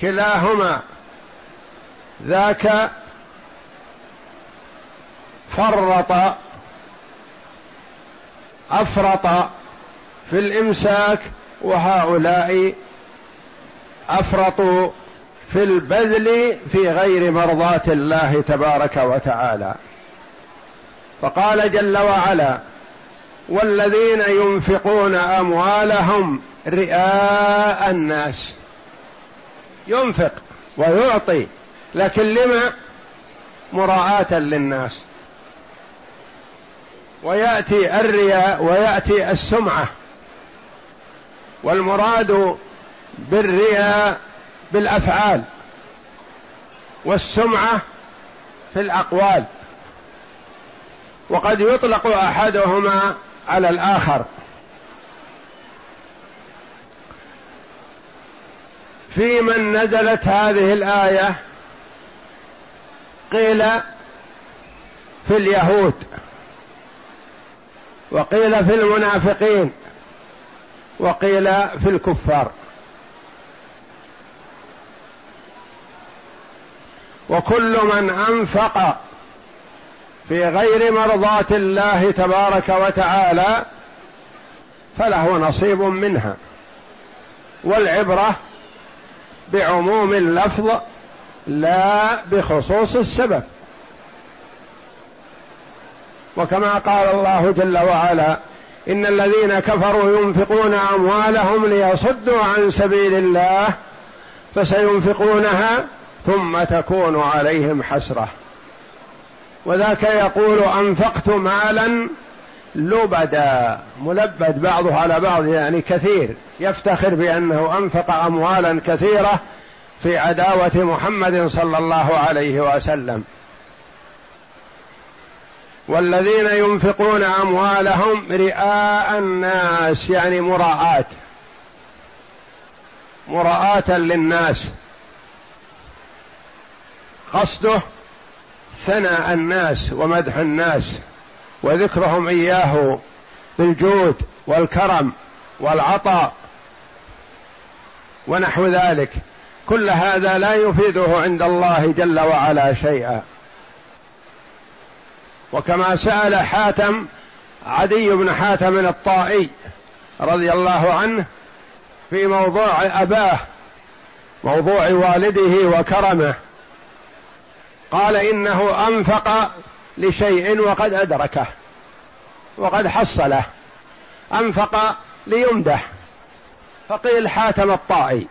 كلاهما. ذاك فرط أفرط في الإمساك وهؤلاء أفرطوا في البذل في غير مرضاة الله تبارك وتعالى. فقال جل وعلا والذين ينفقون أموالهم رئاء الناس. ينفق ويعطي لكن لما؟ مراعاة للناس. ويأتي الرياء ويأتي السمعة. والمراد بالرياء بالأفعال. والسمعة في الأقوال. وقد يطلق أحدهما على الآخر. في من نزلت هذه الآية؟ قيل في اليهود وقيل في المنافقين وقيل في الكفار. وكل من أنفق في غير مرضاة الله تبارك وتعالى فله نصيب منها. والعبرة بعموم اللفظ لا بخصوص السبب. وكما قال الله جل وعلا إن الذين كفروا ينفقون أموالهم ليصدوا عن سبيل الله فسينفقونها ثم تكون عليهم حسرة. وذاك يقول أنفقت مالا لبدا ملبد بعضه على بعض يعني كثير. يفتخر بأنه أنفق اموالا كثيرة في عداوة محمد صلى الله عليه وسلم. والذين ينفقون أموالهم رئاء الناس يعني مراءاه مراءاه للناس. قصده ثناء الناس ومدح الناس. وذكرهم إياه بالجود والكرم والعطاء ونحو ذلك. كل هذا لا يفيده عند الله جل وعلا شيئا. وكما سأل حاتم عدي بن حاتم الطائي رضي الله عنه في موضوع أباه موضوع والده وكرمه. قال إنه أنفق لشيء وقد أدركه وقد حصله أنفق ليمدح فقيل حاتم الطائي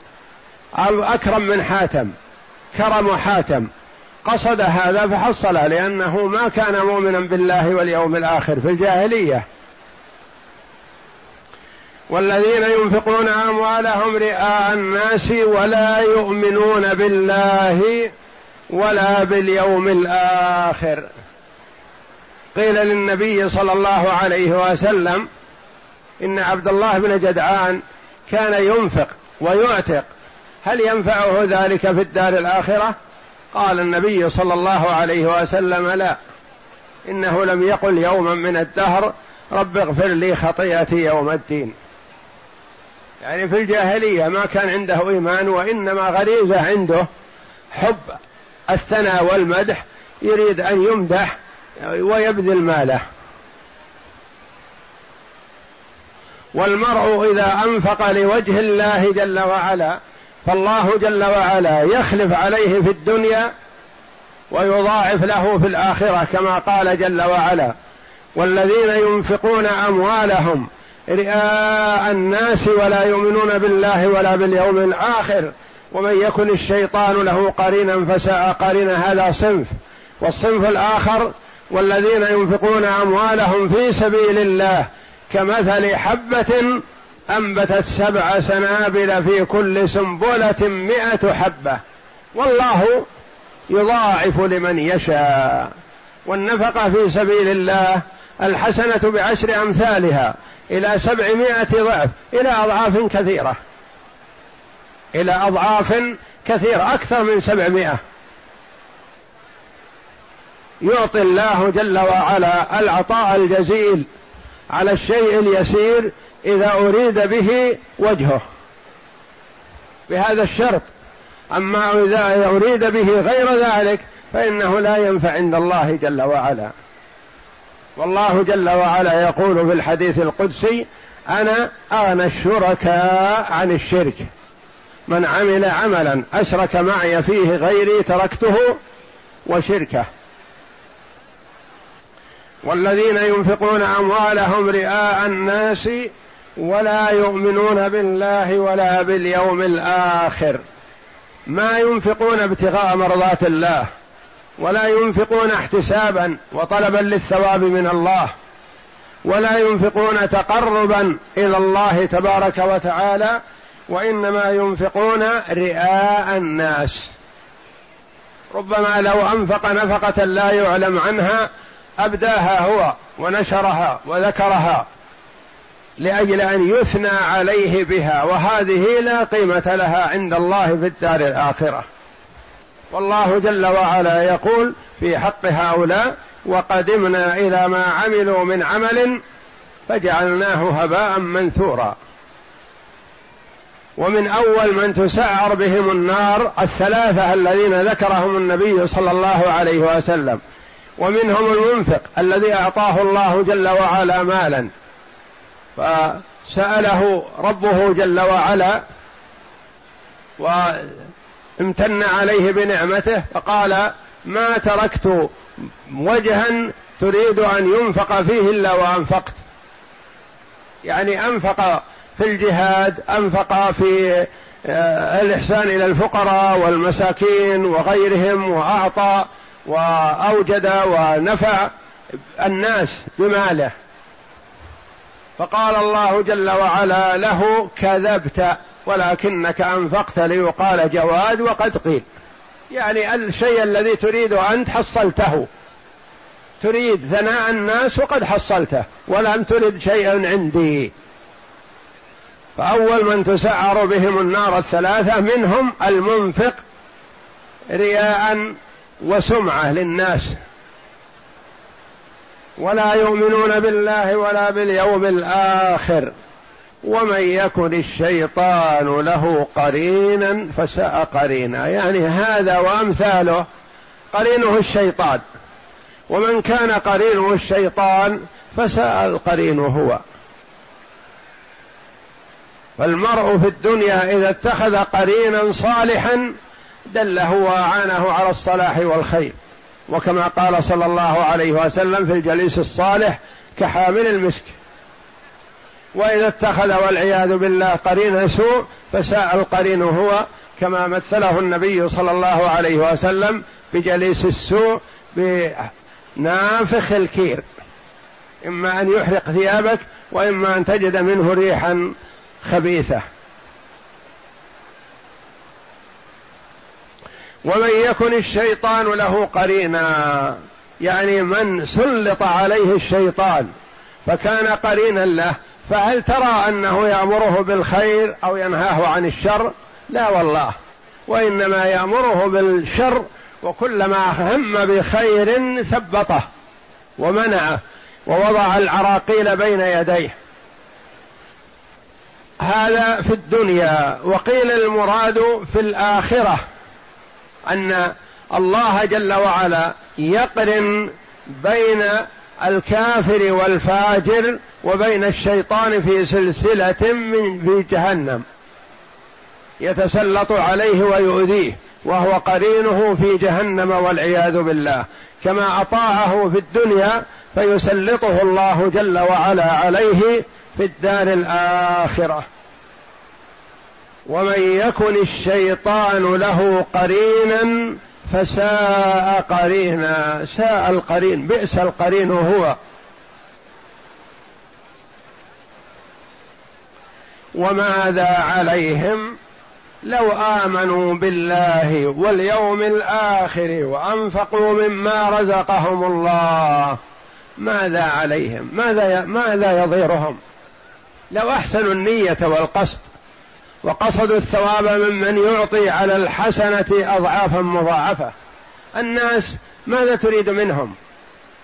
أو أكرم من حاتم كرم حاتم. قصد هذا فحصله لأنه ما كان مؤمنا بالله واليوم الآخر في الجاهلية. والذين ينفقون أموالهم رئاء الناس ولا يؤمنون بالله ولا باليوم الآخر. قيل للنبي صلى الله عليه وسلم إن عبد الله بن جدعان كان ينفق ويعتق. هل ينفعه ذلك في الدار الآخرة؟ قال النبي صلى الله عليه وسلم لا. إنه لم يقل يوما من الدهر رب اغفر لي خطيئتي يوم الدين. يعني في الجاهلية ما كان عنده إيمان وإنما غريزة عنده حب. الثناء والمدح يريد أن يمدح ويبذل ماله. والمرء إذا أنفق لوجه الله جل وعلا فالله جل وعلا يخلف عليه في الدنيا ويضاعف له في الآخرة كما قال جل وعلا والذين ينفقون أموالهم رئاء الناس ولا يؤمنون بالله ولا باليوم الآخر ومن يكن الشيطان له قرينا فساء قرينا هذا صنف والصنف الآخر والذين ينفقون أموالهم في سبيل الله كمثل حبة أنبتت سبع سنابل في كل سنبلة مئة حبة. والله يضاعف لمن يشاء. والنفقة في سبيل الله الحسنة بعشر أمثالها إلى سبعمائة ضعف إلى أضعاف كثيرة. إلى أضعاف كثيرة أكثر من سبعمائة. يعطي الله جل وعلا العطاء الجزيل على الشيء اليسير إذا أريد به وجهه. بهذا الشرط. أما إذا يريد به غير ذلك فإنه لا ينفع عند الله جل وعلا. والله جل وعلا يقول في الحديث القدسي أنا أغنى الشركاء عن الشرك. من عمل عملا أشرك معي فيه غيري تركته وشركه. والذين ينفقون أموالهم رئاء الناس ولا يؤمنون بالله ولا باليوم الآخر. ما ينفقون ابتغاء مرضات الله ولا ينفقون احتسابا وطلبا للثواب من الله ولا ينفقون تقربا إلى الله تبارك وتعالى وإنما ينفقون رئاء الناس. ربما لو أنفق نفقة لا يعلم عنها أبداها هو ونشرها وذكرها لأجل أن يثنى عليه بها وهذه لا قيمة لها عند الله في الدار الآخرة. والله جل وعلا يقول في حق هؤلاء وقدمنا إلى ما عملوا من عمل فجعلناه هباء منثورا. ومن أول من تسعر بهم النار الثلاثة الذين ذكرهم النبي صلى الله عليه وسلم. ومنهم المنفق الذي أعطاه الله جل وعلا مالا. فسأله ربه جل وعلا وامتن عليه بنعمته فقال ما تركت وجها تريد أن ينفق فيه إلا وأنفقت. يعني أنفق في الجهاد أنفق في آه، الإحسان إلى الفقراء والمساكين وغيرهم وأعطى وأوجد ونفع الناس بماله. فقال الله جل وعلا له كذبت ولكنك أنفقت ليقال جواد وقد قيل. يعني الشيء الذي تريد انت حصلته. تريد ثناء الناس وقد حصلته ولم ترد شيئا عندي. فأول من تسعر بهم النار الثلاثة منهم المنفق رياء وسمعة للناس ولا يؤمنون بالله ولا باليوم الآخر ومن يكن الشيطان له قرينا فساء قرينا. يعني هذا وأمثاله قرينه الشيطان ومن كان قرينه الشيطان فساء القرين هو. فالمرء في الدنيا إذا اتخذ قرينا صالحا دله واعانه على الصلاح والخير. وكما قال صلى الله عليه وسلم في الجليس الصالح كحامل المسك وإذا اتخذ والعياذ بالله قرين سوء فساء القرين هو كما مثله النبي صلى الله عليه وسلم بجليس السوء نافخ الكير. إما أن يحرق ثيابك وإما أن تجد منه ريحا خبيثة. ومن يكن الشيطان له قرينا يعني من سلط عليه الشيطان فكان قرينا له فهل ترى أنه يأمره بالخير أو ينهاه عن الشر؟ لا والله وإنما يأمره بالشر وكلما هم بخير ثبطه ومنعه ووضع العراقيل بين يديه. هذا في الدنيا وقيل المراد في الآخرة. أن الله جل وعلا يقرن بين الكافر والفاجر وبين الشيطان في سلسلة من في جهنم. يتسلط عليه ويؤذيه وهو قرينه في جهنم والعياذ بالله. كما أطاعه في الدنيا فيسلطه الله جل وعلا عليه في الدار الآخرة. ومن يكن الشيطان له قرينا فساء قرينا ساء القرين بئس القرين هو. وماذا عليهم؟ لو آمنوا بالله واليوم الآخر وأنفقوا مما رزقهم الله ماذا عليهم؟ ماذا ماذا يضيرهم؟ لو أحسنوا النية والقصد وقصدوا الثواب ممن يعطي على الحسنة أضعافا مضاعفة. الناس ماذا تريد منهم؟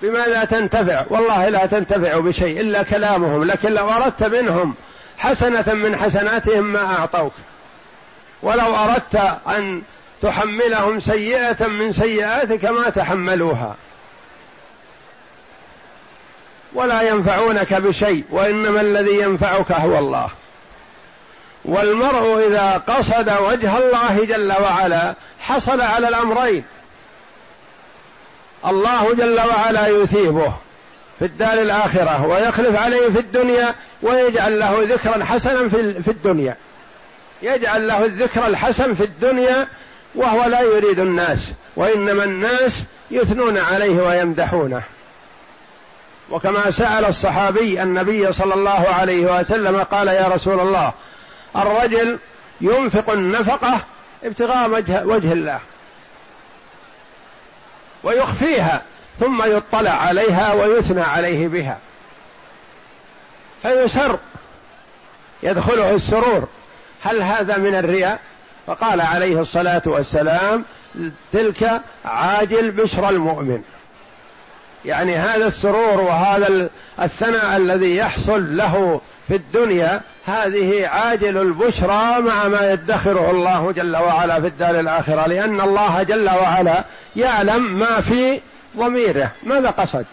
بماذا تنتفع؟ والله لا تنتفع بشيء إلا كلامهم لكن لو أردت منهم حسنة من حسناتهم ما أعطوك. ولو أردت أن تحملهم سيئة من سيئاتك ما تحملوها. ولا ينفعونك بشيء وإنما الذي ينفعك هو الله. والمرء إذا قصد وجه الله جل وعلا حصل على الأمرين. الله جل وعلا يثيبه في الدار الآخرة ويخلف عليه في الدنيا ويجعل له ذكرا حسنا في الدنيا. يجعل له الذكر الحسن في الدنيا وهو لا يريد الناس وإنما الناس يثنون عليه ويمدحونه. وكما سأل الصحابي النبي صلى الله عليه وسلم قال يا رسول الله الرجل ينفق النفقة ابتغاء وجه, وجه الله. ويخفيها ثم يطلع عليها ويثنى عليه بها. فيسر يدخله السرور. هل هذا من الرياء؟ فقال عليه الصلاة والسلام تلك عاجل بشرى المؤمن. يعني هذا السرور وهذا الثناء الذي يحصل له في الدنيا هذه عاجل البشرى مع ما يدخره الله جل وعلا في الدار الآخرة لأن الله جل وعلا يعلم ما في ضميره. ماذا قصد؟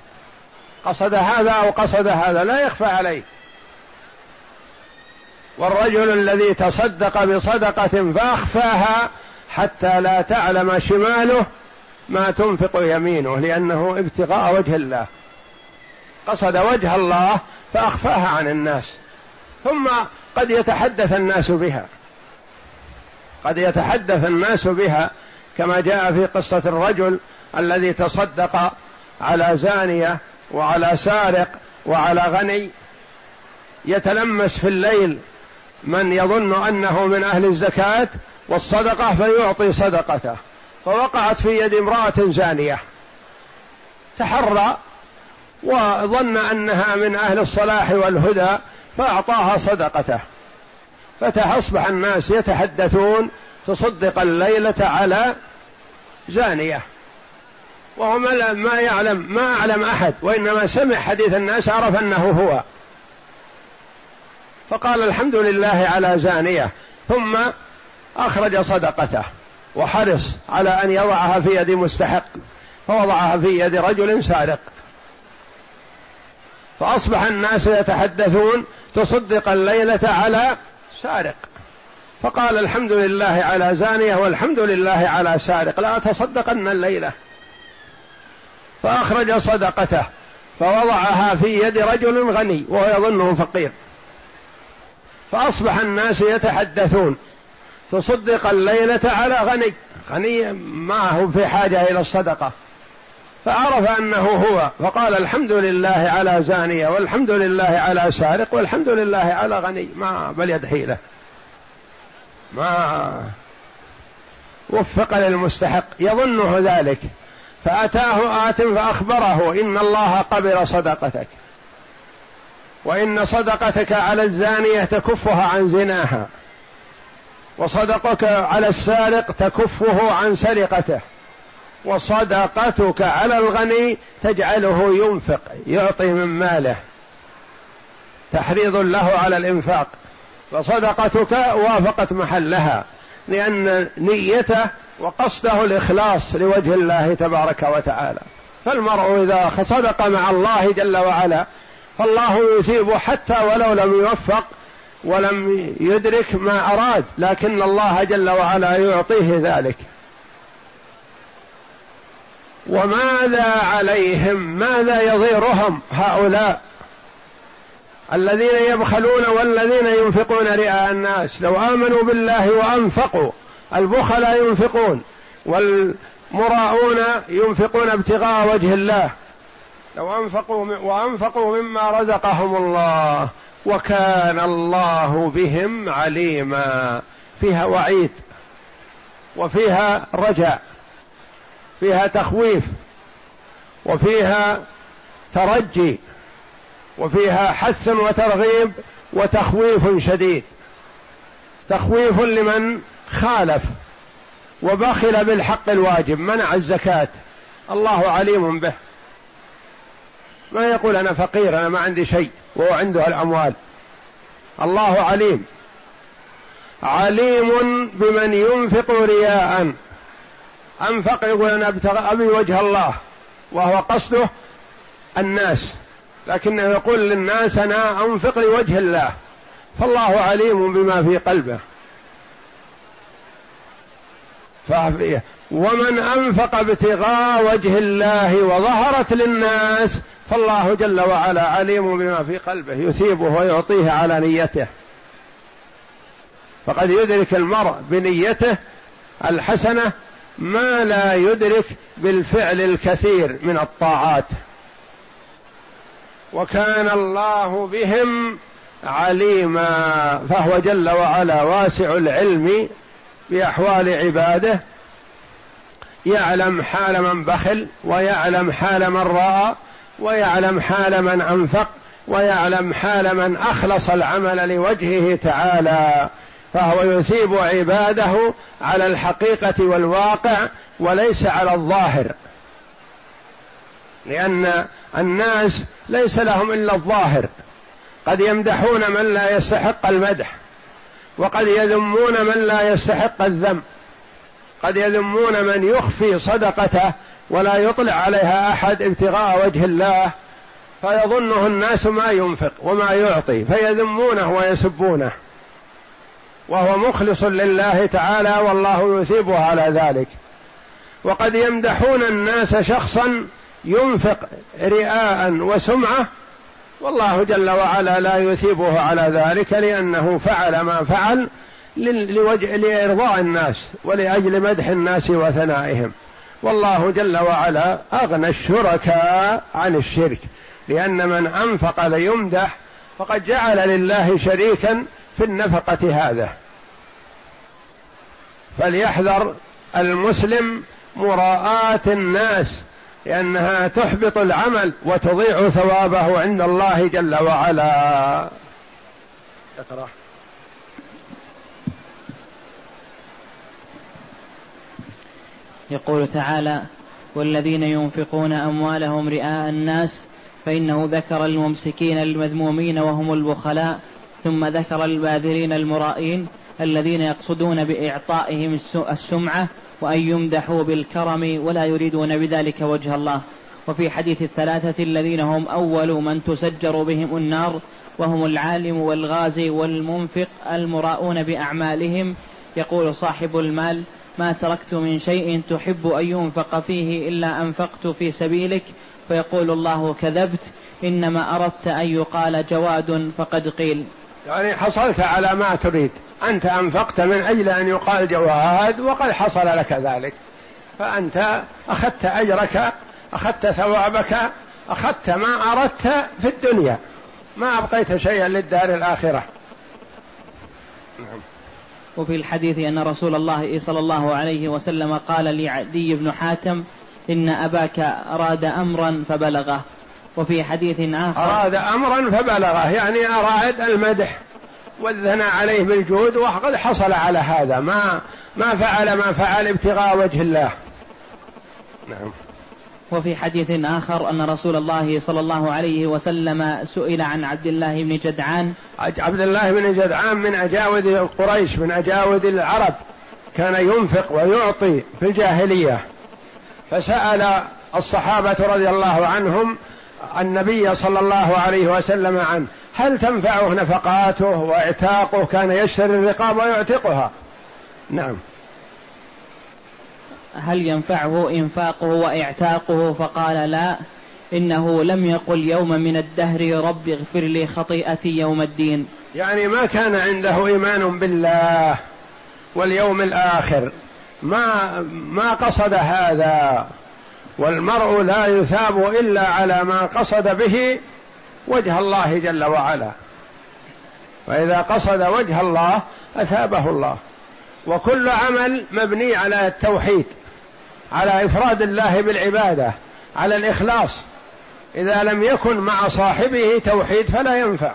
قصد هذا أو قصد هذا؟ لا يخفى عليه. والرجل الذي تصدق بصدقة فأخفاها حتى لا تعلم شماله ما تنفق يمينه لأنه ابتغاء وجه الله. قصد وجه الله فأخفاها عن الناس. ثم قد يتحدث الناس بها. قد يتحدث الناس بها كما جاء في قصة الرجل الذي تصدق على زانية وعلى سارق وعلى غني. يتلمس في الليل من يظن أنه من أهل الزكاة والصدقة فيعطي صدقته. فوقعت في يد امرأة زانية. تحرى وظن أنها من أهل الصلاح والهدى فأعطاها صدقته. فأصبح الناس يتحدثون تصدق الليلة على زانية. وهو ما يعلم ما أعلم أحد وإنما سمع حديث الناس عرف أنه هو. فقال الحمد لله على زانية. ثم أخرج صدقته. وحرص على أن يضعها في يد مستحق فوضعها في يد رجل سارق. فأصبح الناس يتحدثون تصدق الليلة على سارق. فقال الحمد لله على زانية والحمد لله على سارق لا تصدقن الليلة. فأخرج صدقته فوضعها في يد رجل غني وهو يظنه فقير. فأصبح الناس يتحدثون تصدق الليلة على غني. غني ما هو في حاجة إلى الصدقة. فعرف أنه هو فقال الحمد لله على زانية والحمد لله على سارق والحمد لله على غني. ما بل يد حيلة ما وفق للمستحق. يظنه ذلك. فأتاه آت فأخبره إن الله قبل صدقتك. وإن صدقتك على الزانية تكفها عن زناها. وصدقك على السارق تكفه عن سرقته. وصدقتك على الغني تجعله ينفق يعطي من ماله. تحريض له على الإنفاق. فصدقتك وافقت محلها لأن نيته وقصده الإخلاص لوجه الله تبارك وتعالى. فالمرء إذا صدق مع الله جل وعلا فالله يثيب حتى ولو لم يوفق ولم يدرك ما أراد لكن الله جل وعلا يعطيه ذلك. وماذا عليهم؟ ماذا يضيرهم هؤلاء الذين يبخلون والذين ينفقون رئاء الناس؟ لو آمنوا بالله وأنفقوا البخلاء ينفقون والمراؤون ينفقون ابتغاء وجه الله. لو أنفقوا وأنفقوا مما رزقهم الله. وكان الله بهم عليما. فيها وعيد وفيها رجاء فيها تخويف وفيها ترجي وفيها حث وترغيب وتخويف شديد. تخويف لمن خالف وبخل بالحق الواجب منع الزكاة. الله عليم به. ما يقول أنا فقير أنا ما عندي شيء. وهو عنده الأموال. الله عليم. عليم بمن ينفق رياء. أنفق يقول أنا أبي وجه الله. وهو قصده الناس. لكنه يقول للناس أنا أنفق لوجه الله. فالله عليم بما في قلبه. ومن أنفق ابتغاء وجه الله وظهرت للناس فالله جل وعلا عليم بما في قلبه يثيبه ويعطيه على نيته. فقد يدرك المرء بنيته الحسنة ما لا يدرك بالفعل الكثير من الطاعات. وكان الله بهم عليما فهو جل وعلا واسع العلم بأحوال عباده يعلم حال من بخل ويعلم حال من رأى ويعلم حال من أنفق ويعلم حال من أخلص العمل لوجهه تعالى فهو يثيب عباده على الحقيقة والواقع وليس على الظاهر. لأن الناس ليس لهم إلا الظاهر. قد يمدحون من لا يستحق المدح وقد يذمون من لا يستحق الذم قد يذمون من يخفي صدقته ولا يطلع عليها أحد ابتغاء وجه الله فيظنه الناس ما ينفق وما يعطي فيذمونه ويسبونه. وهو مخلص لله تعالى والله يثيبه على ذلك. وقد يمدحون الناس شخصا ينفق رئاء وسمعة والله جل وعلا لا يثيبه على ذلك لأنه فعل ما فعل لوجه لإرضاء الناس ولأجل مدح الناس وثنائهم. والله جل وعلا أغنى الشركاء عن الشرك لأن من أنفق ليمدح فقد جعل لله شريكا في النفقة هذا. فليحذر المسلم مراءاه الناس لأنها تحبط العمل وتضيع ثوابه عند الله جل وعلا. يقول تعالى والذين ينفقون أموالهم رئاء الناس فإنه ذكر الممسكين المذمومين وهم البخلاء ثم ذكر الباذلين المرائين الذين يقصدون بإعطائهم السمعة وأن يمدحوا بالكرم ولا يريدون بذلك وجه الله. وفي حديث الثلاثة الذين هم أول من تسجر بهم النار وهم العالم والغازي والمنفق المراؤون بأعمالهم يقول صاحب المال ما تركت من شيء تحب أن ينفق فيه إلا أنفقت في سبيلك. فيقول الله كذبت إنما أردت أن يقال جواد فقد قيل. يعني حصلت على ما تريد. أنت أنفقت من أجل أن يقال جواد وقد حصل لك ذلك. فأنت أخذت أجرك أخذت ثوابك أخذت ما أردت في الدنيا. ما أبقيت شيئا للدار الآخرة. نعم. وفي الحديث أن رسول الله صلى الله عليه وسلم قال لعدي بن حاتم إن أباك أراد أمرا فبلغه. وفي حديث آخر أراد أمرا فبلغه يعني أراد المدح والثناء عليه بالجود وقد حصل على هذا. ما ما فعل ما فعل ابتغاء وجه الله. نعم. وفي حديث آخر أن رسول الله صلى الله عليه وسلم سئل عن عبد الله بن جدعان. عبد الله بن جدعان من أجاود قريش من أجاود العرب كان ينفق ويعطي في الجاهلية. فسأل الصحابة رضي الله عنهم النبي صلى الله عليه وسلم عنه هل تنفعه نفقاته وإعتاقه كان يشتري الرقاب ويعتقها. نعم. هل ينفعه إنفاقه وإعتاقه؟ فقال لا إنه لم يقل يوم من الدهر رب اغفر لي خطيئتي يوم الدين. يعني ما كان عنده إيمان بالله واليوم الآخر. ما ما قصد هذا والمرء لا يثاب إلا على ما قصد به وجه الله جل وعلا. فإذا قصد وجه الله أثابه الله. وكل عمل مبني على التوحيد. على إفراد الله بالعبادة على الإخلاص. إذا لم يكن مع صاحبه توحيد فلا ينفع.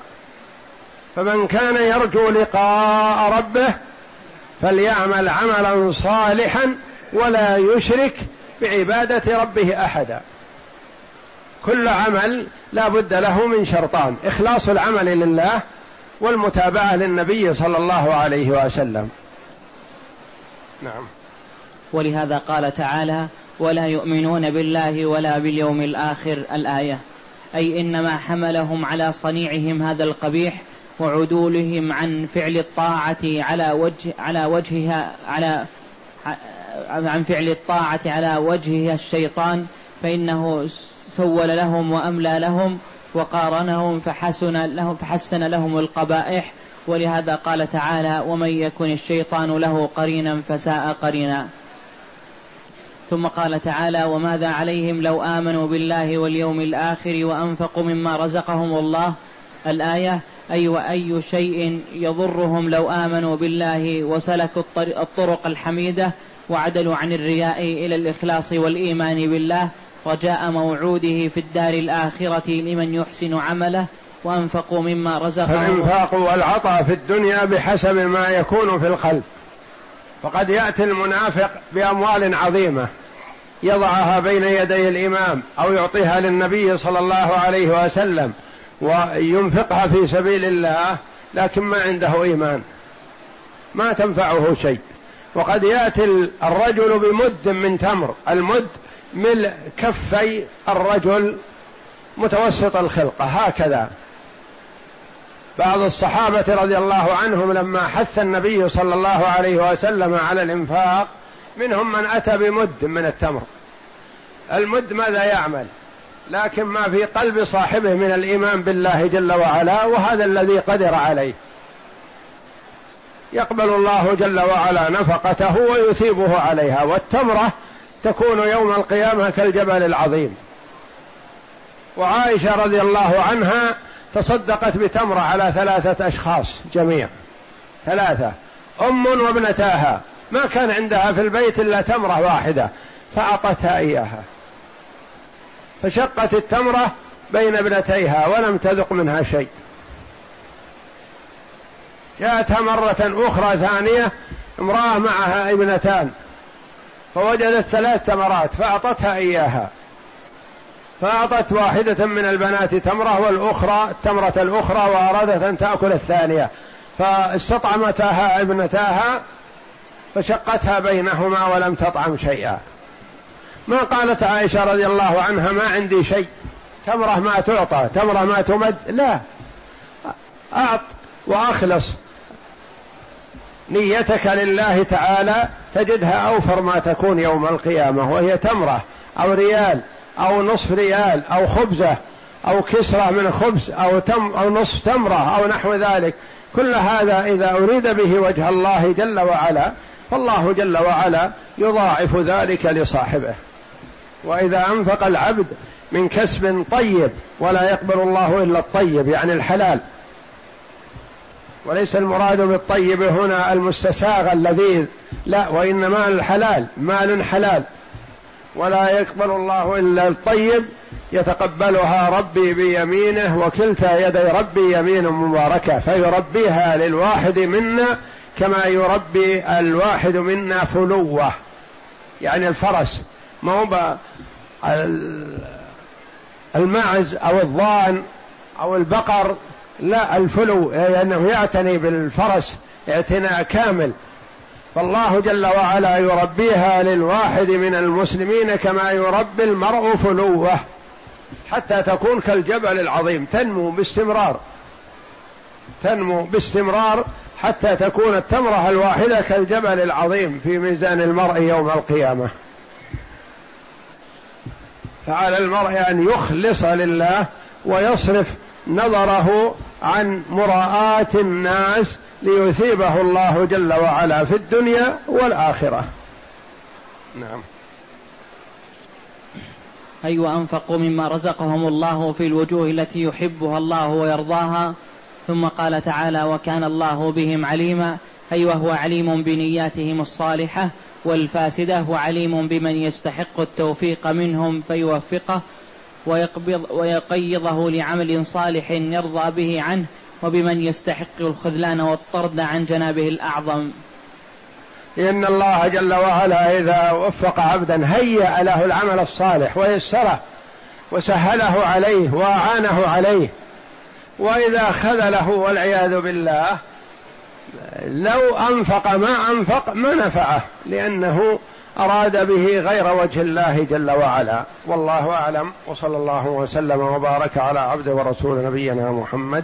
فمن كان يرجو لقاء ربه فليعمل عملا صالحا ولا يشرك بعبادة ربه احدا. كل عمل لا بد له من شرطان إخلاص العمل لله والمتابعة للنبي صلى الله عليه وسلم. نعم. ولهذا قال تعالى ولا يؤمنون بالله ولا باليوم الآخر. الآية أي إنما حملهم على صنيعهم هذا القبيح وعدولهم عن فعل الطاعة على وجه على وجهها على عن فعل الطاعة على وجهها الشيطان فإنه سول لهم وأملى لهم وقارنهم فحسن لهم فحسن لهم القبائح. ولهذا قال تعالى ومن يكن الشيطان له قرينا فساء قرينا. ثم قال تعالى وماذا عليهم لو آمنوا بالله واليوم الآخر وأنفقوا مما رزقهم الله الآية أي واي شيء يضرهم لو آمنوا بالله وسلكوا الطرق الحميدة وعدلوا عن الرياء إلى الإخلاص والإيمان بالله رجاء موعوده في الدار الآخرة لمن يحسن عمله وأنفقوا مما رزقهم الانفاق والعطاء في الدنيا بحسب ما يكون في القلب. فقد يأتي المنافق بأموال عظيمة يضعها بين يدي الإمام أو يعطيها للنبي صلى الله عليه وسلم وينفقها في سبيل الله لكن ما عنده إيمان ما تنفعه شيء. وقد يأتي الرجل بمد من تمر المد ملء كفي الرجل متوسط الخلقة هكذا. بعض الصحابة رضي الله عنهم لما حث النبي صلى الله عليه وسلم على الإنفاق منهم من أتى بمد من التمر. المد ماذا يعمل؟ لكن ما في قلب صاحبه من الإيمان بالله جل وعلا وهذا الذي قدر عليه. يقبل الله جل وعلا نفقته ويثيبه عليها والتمرة تكون يوم القيامة كالجبل العظيم. وعائشة رضي الله عنها تصدقت بتمرة على ثلاثة أشخاص جميع. ثلاثة. أم وابنتاها. ما كان عندها في البيت إلا تمرة واحدة. فأعطتها إياها. فشقت التمرة بين ابنتيها ولم تذق منها شيء. جاءتها مرة أخرى ثانية امرأة معها ابنتان. فوجدت ثلاث تمرات فأعطتها إياها. فأعطت واحدة من البنات تمرة والأخرى التمرة الأخرى وأرادت أن تأكل الثانية. فاستطعمتها ابنتاها فشقتها بينهما ولم تطعم شيئا. ما قالت عائشة رضي الله عنها ما عندي شيء. تمرة ما تعطى تمرة ما تمد. لا. أعط وأخلص. نيتك لله تعالى تجدها أوفر ما تكون يوم القيامة وهي تمرة أو ريال. أو نصف ريال أو خبزة أو كسرة من خبز أو تم أو نصف تمرة أو نحو ذلك. كل هذا إذا أريد به وجه الله جل وعلا فالله جل وعلا يضاعف ذلك لصاحبه. وإذا أنفق العبد من كسب طيب ولا يقبل الله إلا الطيب يعني الحلال. وليس المراد بالطيب هنا المستساغ اللذيذ لا وإنما الحلال مال حلال. ولا يقبل الله إلا الطيب يتقبلها ربي بيمينه وكلتا يدي ربي يمين مباركة فيربيها للواحد منا كما يربي الواحد منا فلوة. يعني الفرس ما هو المعز أو الضان أو البقر لا الفلو لأنه يعتني بالفرس اعتناء كامل. فالله جل وعلا يربيها للواحد من المسلمين كما يربي المرء فلوه حتى تكون كالجبل العظيم. تنمو باستمرار. تنمو باستمرار حتى تكون التمرة الواحدة كالجبل العظيم في ميزان المرء يوم القيامة. فعلى المرء أن يخلص لله ويصرف نظره عن مراءاه الناس ليثيبه الله جل وعلا في الدنيا والآخرة. نعم. أي وأنفقوا مما رزقهم الله في الوجوه التي يحبها الله ويرضاها. ثم قال تعالى وكان الله بهم عليما. أي وهو عليم بنياتهم الصالحة والفاسدة وعليم بمن يستحق التوفيق منهم فيوفقه ويقبض ويقيضه لعمل صالح يرضى به عنه. وبمن يستحق الخذلان والطرد عن جنابه الأعظم. إن الله جل وعلا إذا وفق عبدا هيأ له العمل الصالح ويسره وسهله عليه وأعانه عليه. وإذا خذله والعياذ بالله لو أنفق ما أنفق ما نفعه لأنه أراد به غير وجه الله جل وعلا. والله أعلم وصلى الله وسلم وبارك على عبد ورسول نبينا محمد